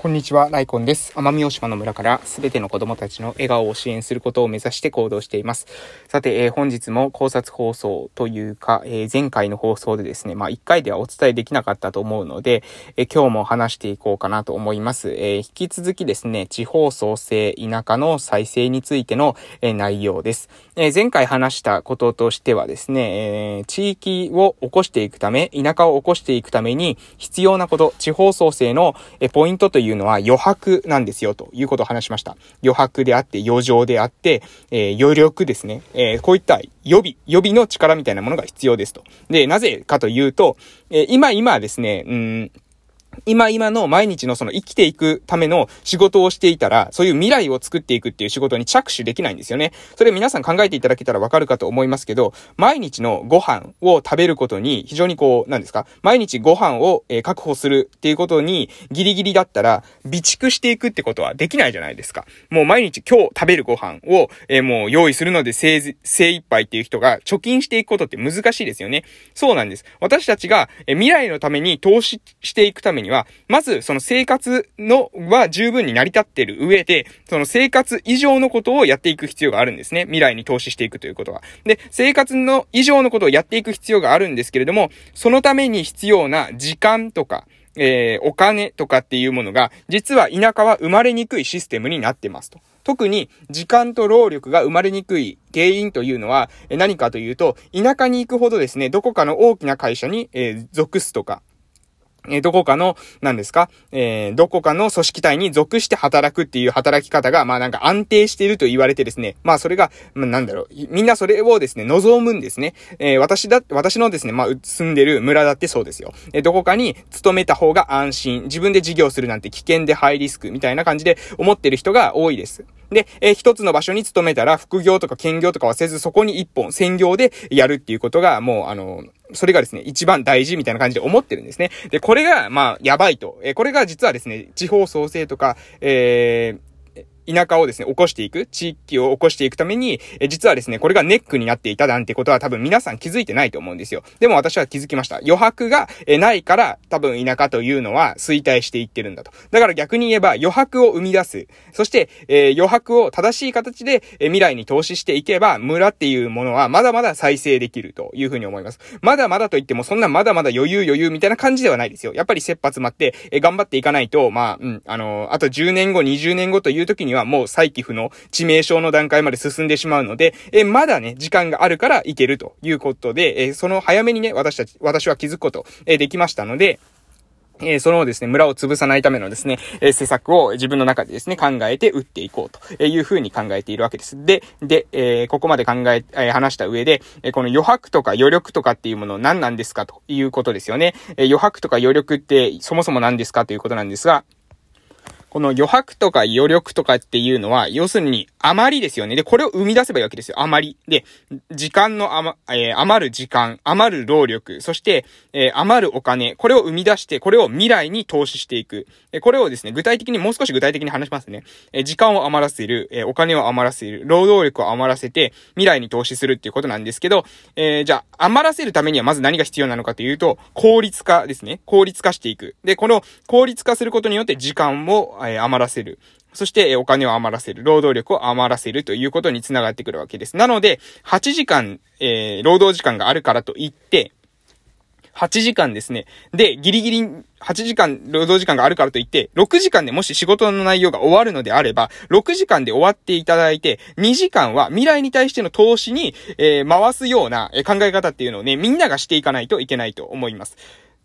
こんにちは、ライコンです。奄美大島の村からすべての子供たちの笑顔を支援することを目指して行動しています。さて、えー、本日も考察放送というか、えー、前回の放送でですね、まあ1回ではお伝えできなかったと思うので、えー、今日も話していこうかなと思います。え引き続きですね、地方創生、田舎の再生についての、え内容です。え前回話したこととしてはですね、え地域を起こしていくため、田舎を起こしていくために必要なこと、地方創生の、えポイントといういうのは余白なんですよ、ということを話しました。余白であって、余剰であって、えー、余力ですね。えー、こういった予備、予備の力みたいなものが必要ですと。で、なぜかというと、えー、今、今ですね、うん、今今の毎日のその生きていくための仕事をしていたら、そういう未来を作っていくっていう仕事に着手できないんですよね。それ皆さん考えていただけたらわかるかと思いますけど、毎日のご飯を食べることに非常にこう、なんですか？毎日ご飯を、確保するっていうことにギリギリだったら、備蓄していくってことはできないじゃないですか。もう毎日今日食べるご飯を、えもう用意するので精精一杯っていう人が貯金していくことって難しいですよね。そうなんです。私たちが、え未来のために投資していくためには、まず、その生活のは十分に成り立っている上で、その生活以上のことをやっていく必要があるんですね。未来に投資していくということは。で、生活の以上のことをやっていく必要があるんですけれども、そのために必要な時間とか、えー、お金とかっていうものが、実は田舎は生まれにくいシステムになってますと。特に時間と労力が生まれにくい原因というのは何かというと、田舎に行くほどですね、どこかの大きな会社に、えー、属すとか、えどこかの、何ですか、えー、どこかの組織体に属して働くっていう働き方が、まあなんか安定していると言われてですね、まあそれが、まあなんだろう、みんなそれをですね、望むんですね。えー、私だ、私のですね、まあ住んでる村だってそうですよ。えー、どこかに勤めた方が安心、自分で事業するなんて危険でハイリスクみたいな感じで思ってる人が多いです。で、えー、一つの場所に勤めたら、副業とか兼業とかはせず、そこに一本、専業でやるっていうことが、もう、あの、それがですね、一番大事みたいな感じで思ってるんですね。で、これが、まあ、やばいと。えー、これが実はですね、地方創生とか、えー、田舎をですね、起こしていく、地域を起こしていくために、え実はですね、これがネックになっていたなんてことは多分皆さん気づいてないと思うんですよ。でも私は気づきました。余白が、えないから、多分田舎というのは衰退していってるんだと。だから逆に言えば余白を生み出す。そして、え、余白を正しい形で、え未来に投資していけば、村っていうものはまだまだ再生できるというふうに思います。まだまだと言っても、そんなまだまだ余裕余裕みたいな感じではないですよ。やっぱり切羽詰まって、え頑張っていかないと、まあ、うん、あの、あと10年後、20年後という時にはもう再起不能の致命傷の段階まで進んでしまうので、えまだね、時間があるからいけるということで、えその早めにね、私たち、私は気づくこと、えできましたので、えー、そのですね、村を潰さないためのですね、えー、施策を自分の中でですね、考えて打っていこうというふうに考えているわけです。で、で、えー、ここまで考え、え話した上で、えこの余白とか余力とかっていうもの何なんですかということですよね。え余白とか余力ってそもそも何ですかということなんですが、この余白とか余力とかっていうのは、要するに余りですよね。で、これを生み出せばいいわけですよ。余り。で、時間の余、えー、余る時間、余る労力、そして、えー、余るお金、これを生み出して、これを未来に投資していく。えこれをですね、具体的に、もう少し具体的に話しますね。え時間を余らせる、えお金を余らせる、労働力を余らせて、未来に投資するっていうことなんですけど、えじゃあ、余らせるためにはまず何が必要なのかというと、効率化ですね。効率化していく。で、この効率化することによって時間も、え余らせる。そして、お金を余らせる。労働力を余らせるということにつながってくるわけです。なので、8時間、えー、労働時間があるからといって、8時間ですね。で、ギリギリ8時間労働時間があるからといって、6時間でもし仕事の内容が終わるのであれば、6時間で終わっていただいて、2時間は未来に対しての投資に、えー、回すような考え方っていうのをね、みんながしていかないといけないと思います。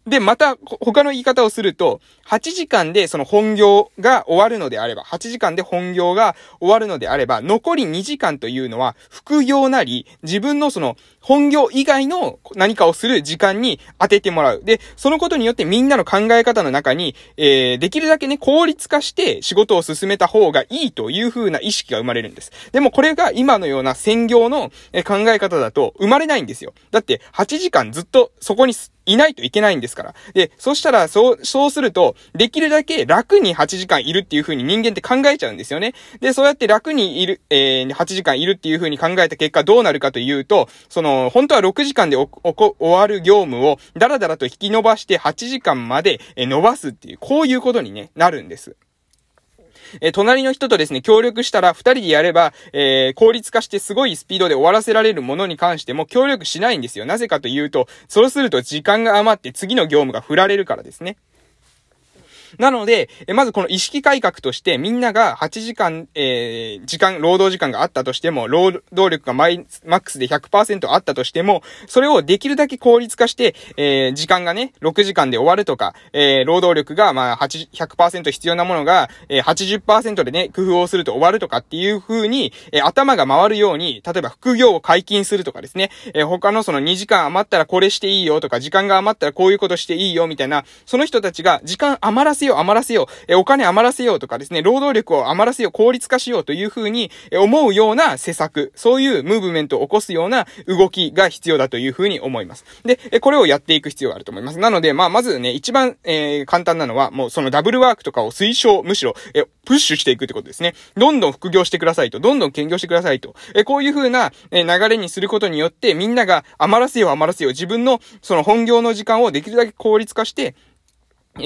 で、また、他の言い方をすると、8時間でその本業が終わるのであれば、8時間で本業が終わるのであれば、残り2時間というのは、副業なり、自分のその、本業以外の何かをする時間に当ててもらう。で、そのことによってみんなの考え方の中に、えー、できるだけね、効率化して仕事を進めた方がいいという風な意識が生まれるんです。でもこれが今のような専業の考え方だと生まれないんですよ。だって、8時間ずっとそこにいないといけないんですから。で、そしたら、そう、そうすると、できるだけ楽に8時間いるっていう風に人間って考えちゃうんですよね。で、そうやって楽にいる、えー、8時間いるっていう風に考えた結果どうなるかというと、その、本当は6時間でお、お、終わる業務を、だらだらと引き伸ばして8時間まで伸ばすっていう、こういうことにね、なるんです。えー、隣の人とですね、協力したら二人でやれば、えー、効率化してすごいスピードで終わらせられるものに関しても協力しないんですよ。なぜかというと、そうすると時間が余って次の業務が振られるからですね。なので、えまずこの意識改革として、みんなが8時間、えー、時間、労働時間があったとしても、労働力がマイ、マックスで100%あったとしても、それをできるだけ効率化して、えー、時間がね、6時間で終わるとか、えー、労働力が、まあ、100%必要なものが、えー、80%でね、工夫をすると終わるとかっていう風に、えー、頭が回るように、例えば副業を解禁するとかですね、えー、他のその2時間余ったらこれしていいよとか、時間が余ったらこういうことしていいよみたいな、その人たちが時間余らせよう余らせよう、えお金余らせようとかですね、労働力を余らせよう、効率化しようというふうに思うような施策、そういうムーブメントを起こすような動きが必要だというふうに思います。で、これをやっていく必要があると思います。なので、まあ、まずね、一番、えー、簡単なのは、もうそのダブルワークとかを推奨、むしろ、え、プッシュしていくってことですね。どんどん副業してくださいと、どんどん兼業してくださいと。え、こういう風な、え、流れにすることによって、みんなが余らせよう余らせよう、自分のその本業の時間をできるだけ効率化して、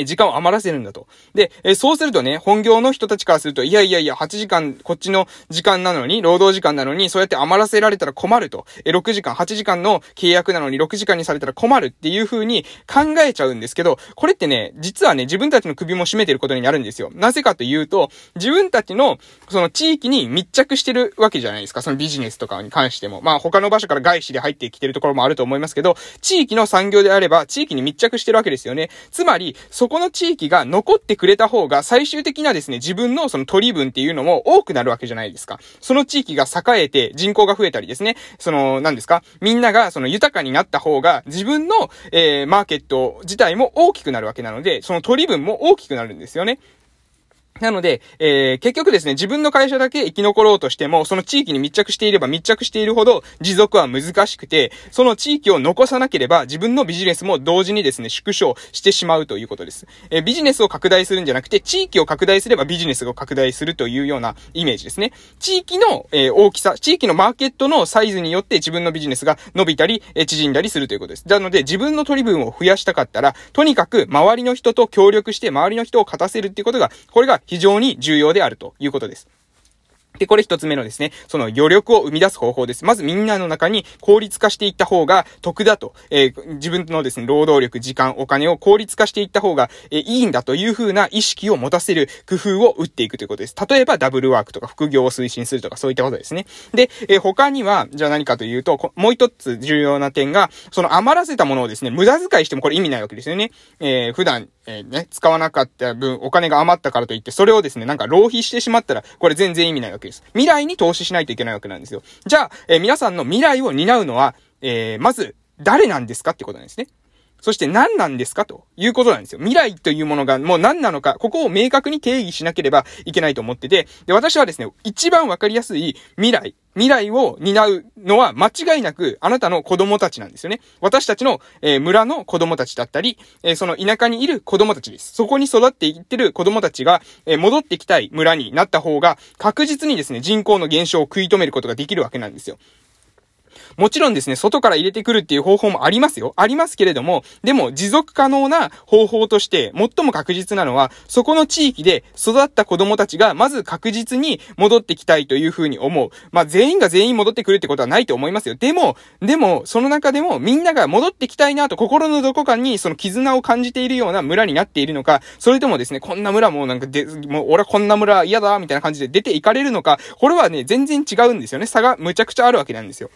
時間を余らせるんだと。で、えそうするとね、本業の人たちからすると、いやいやいや、8時間、こっちの時間なのに、労働時間なのに、そうやって余らせられたら困ると。え6時間、8時間の契約なのに6時間にされたら困るっていう風に考えちゃうんですけど、これってね、実はね、自分たちの首も絞めてることになるんですよ。なぜかというと、自分たちの、その地域に密着してるわけじゃないですか。そのビジネスとかに関しても。まあ他の場所から外資で入ってきてるところもあると思いますけど、地域の産業であれば、地域に密着してるわけですよね。つまり、そこの地域が残ってくれた方が最終的なですね、自分のその取り分っていうのも多くなるわけじゃないですか。その地域が栄えて人口が増えたりですね、その、何ですか？みんながその豊かになった方が自分の、えー、マーケット自体も大きくなるわけなので、その取り分も大きくなるんですよね。なので、えー、結局ですね、自分の会社だけ生き残ろうとしても、その地域に密着していれば密着しているほど持続は難しくて、その地域を残さなければ自分のビジネスも同時にですね、縮小してしまうということです。えー、ビジネスを拡大するんじゃなくて、地域を拡大すればビジネスを拡大するというようなイメージですね。地域の、えー、大きさ、地域のマーケットのサイズによって自分のビジネスが伸びたり、え縮んだりするということです。なので、自分の取り分を増やしたかったら、とにかく周りの人と協力して周りの人を勝たせるっていうことが、これが非常に重要であるということです。で、これ一つ目のですね、その余力を生み出す方法です。まずみんなの中に効率化していった方が得だと、えー、自分のですね、労働力、時間、お金を効率化していった方が、えー、いいんだという風な意識を持たせる工夫を打っていくということです。例えばダブルワークとか副業を推進するとかそういったことですね。で、えー、他には、じゃあ何かというと、もう一つ重要な点が、その余らせたものをですね、無駄遣いしてもこれ意味ないわけですよね。えー、普段、えー、ね、使わなかった分、お金が余ったからといって、それをですね、なんか浪費してしまったら、これ全然意味ないわけです。未来に投資しないといけないわけなんですよ。じゃあ、えー、皆さんの未来を担うのは、えー、まず、誰なんですかってことなんですね。そして何なんですかということなんですよ。未来というものがもう何なのか、ここを明確に定義しなければいけないと思ってて、で、私はですね、一番わかりやすい未来、未来を担うのは間違いなくあなたの子供たちなんですよね。私たちの、えー、村の子供たちだったり、えー、その田舎にいる子供たちです。そこに育っていってる子供たちが、えー、戻ってきたい村になった方が確実にですね、人口の減少を食い止めることができるわけなんですよ。もちろんですね、外から入れてくるっていう方法もありますよ。ありますけれども、でも持続可能な方法として、最も確実なのは、そこの地域で育った子供たちが、まず確実に戻ってきたいというふうに思う。まあ、全員が全員戻ってくるってことはないと思いますよ。でも、でも、その中でも、みんなが戻ってきたいなと心のどこかに、その絆を感じているような村になっているのか、それともですね、こんな村もうなんかで、もう俺はこんな村嫌だ、みたいな感じで出ていかれるのか、これはね、全然違うんですよね。差がむちゃくちゃあるわけなんですよ。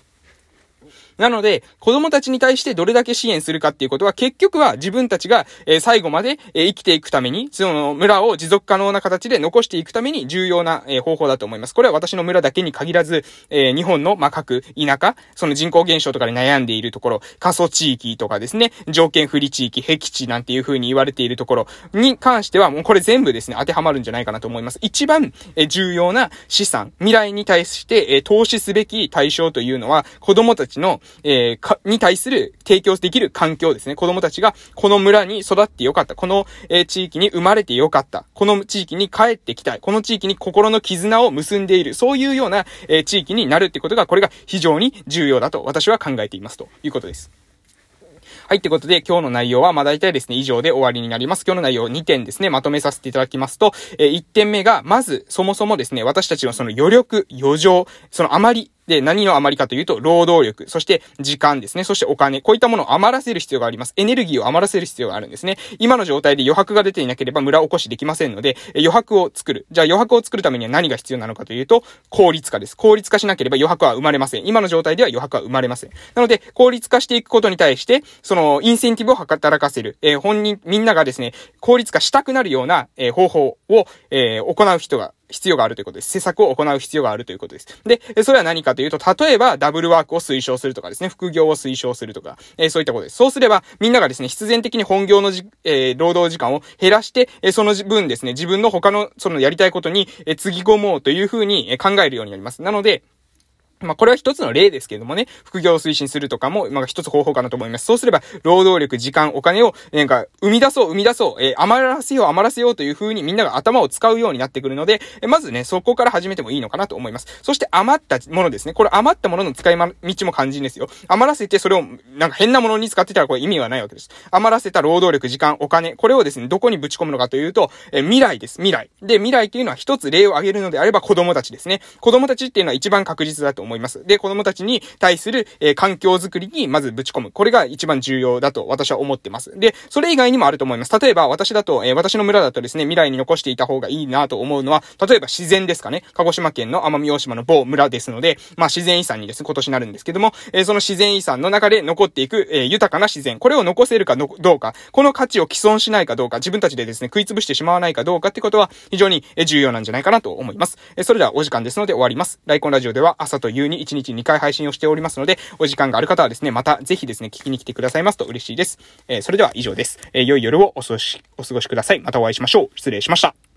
なので、子供たちに対してどれだけ支援するかっていうことは、結局は自分たちが、えー、最後まで、えー、生きていくために、その村を持続可能な形で残していくために重要な、えー、方法だと思います。これは私の村だけに限らず、えー、日本の、まあ、各田舎、その人口減少とかで悩んでいるところ、過疎地域とかですね、条件不利地域、僻地なんていう風に言われているところに関しては、もうこれ全部ですね、当てはまるんじゃないかなと思います。一番、えー、重要な資産、未来に対して、えー、投資すべき対象というのは、子供たちの、えー、か、に対する提供できる環境ですね。子供たちがこの村に育ってよかった。この、えー、地域に生まれてよかった。この地域に帰ってきたい。この地域に心の絆を結んでいる。そういうような、えー、地域になるってことが、これが非常に重要だと私は考えていますということです。はい。はい、ってことで今日の内容はまあ大体ですね、以上で終わりになります。今日の内容2点ですね、まとめさせていただきますと、えー、1点目が、まず、そもそもですね、私たちのその余力、余剰、そのあまりで、何の余りかというと、労働力、そして時間ですね、そしてお金、こういったものを余らせる必要があります。エネルギーを余らせる必要があるんですね。今の状態で余白が出ていなければ村おこしできませんので、余白を作る。じゃあ余白を作るためには何が必要なのかというと、効率化です。効率化しなければ余白は生まれません。今の状態では余白は生まれません。なので、効率化していくことに対して、その、インセンティブを働かせる。えー、本人、みんながですね、効率化したくなるような、えー、方法を、えー、行う人が必要があるということです。施策を行う必要があるということです。で、それは何かというと、例えばダブルワークを推奨するとかですね、副業を推奨するとか、えー、そういったことです。そうすれば、みんながですね、必然的に本業のじ、えー、労働時間を減らして、えー、その分ですね、自分の他の、そのやりたいことに、えー、つぎ込もうというふうに考えるようになります。なので、まあ、これは一つの例ですけれどもね、副業を推進するとかも、まあ、一つ方法かなと思います。そうすれば、労働力、時間、お金を、なんか、生み出そう、生み出そう、えー、余らせよう、余らせようという風にみんなが頭を使うようになってくるので、えー、まずね、そこから始めてもいいのかなと思います。そして余ったものですね。これ余ったものの使い道も肝心ですよ。余らせて、それを、なんか変なものに使ってたらこれ意味はないわけです。余らせた労働力、時間、お金、これをですね、どこにぶち込むのかというと、えー、未来です、未来。で、未来っていうのは一つ例を挙げるのであれば子供たちですね。子供たちっていうのは一番確実だと思います。思いますで、子供たちに対する、えー、環境づくりにまずぶち込む。これが一番重要だと私は思ってます。で、それ以外にもあると思います。例えば私だと、えー、私の村だとですね、未来に残していた方がいいなと思うのは、例えば自然ですかね。鹿児島県の奄美大島の某村ですので、まあ自然遺産にですね、今年なるんですけども、えー、その自然遺産の中で残っていく、え、豊かな自然。これを残せるかどうか、この価値を既存しないかどうか、自分たちでですね、食いつぶしてしまわないかどうかってことは非常に重要なんじゃないかなと思います。えそれではお時間ですので終わります。ライコンラジオでは朝と夕に1日2回配信をしておりますので、お時間がある方はですね、またぜひですね、聞きに来てくださいますと嬉しいです。えー、それでは以上です。えー、良い夜をお過ごし、お過ごしください。またお会いしましょう。失礼しました。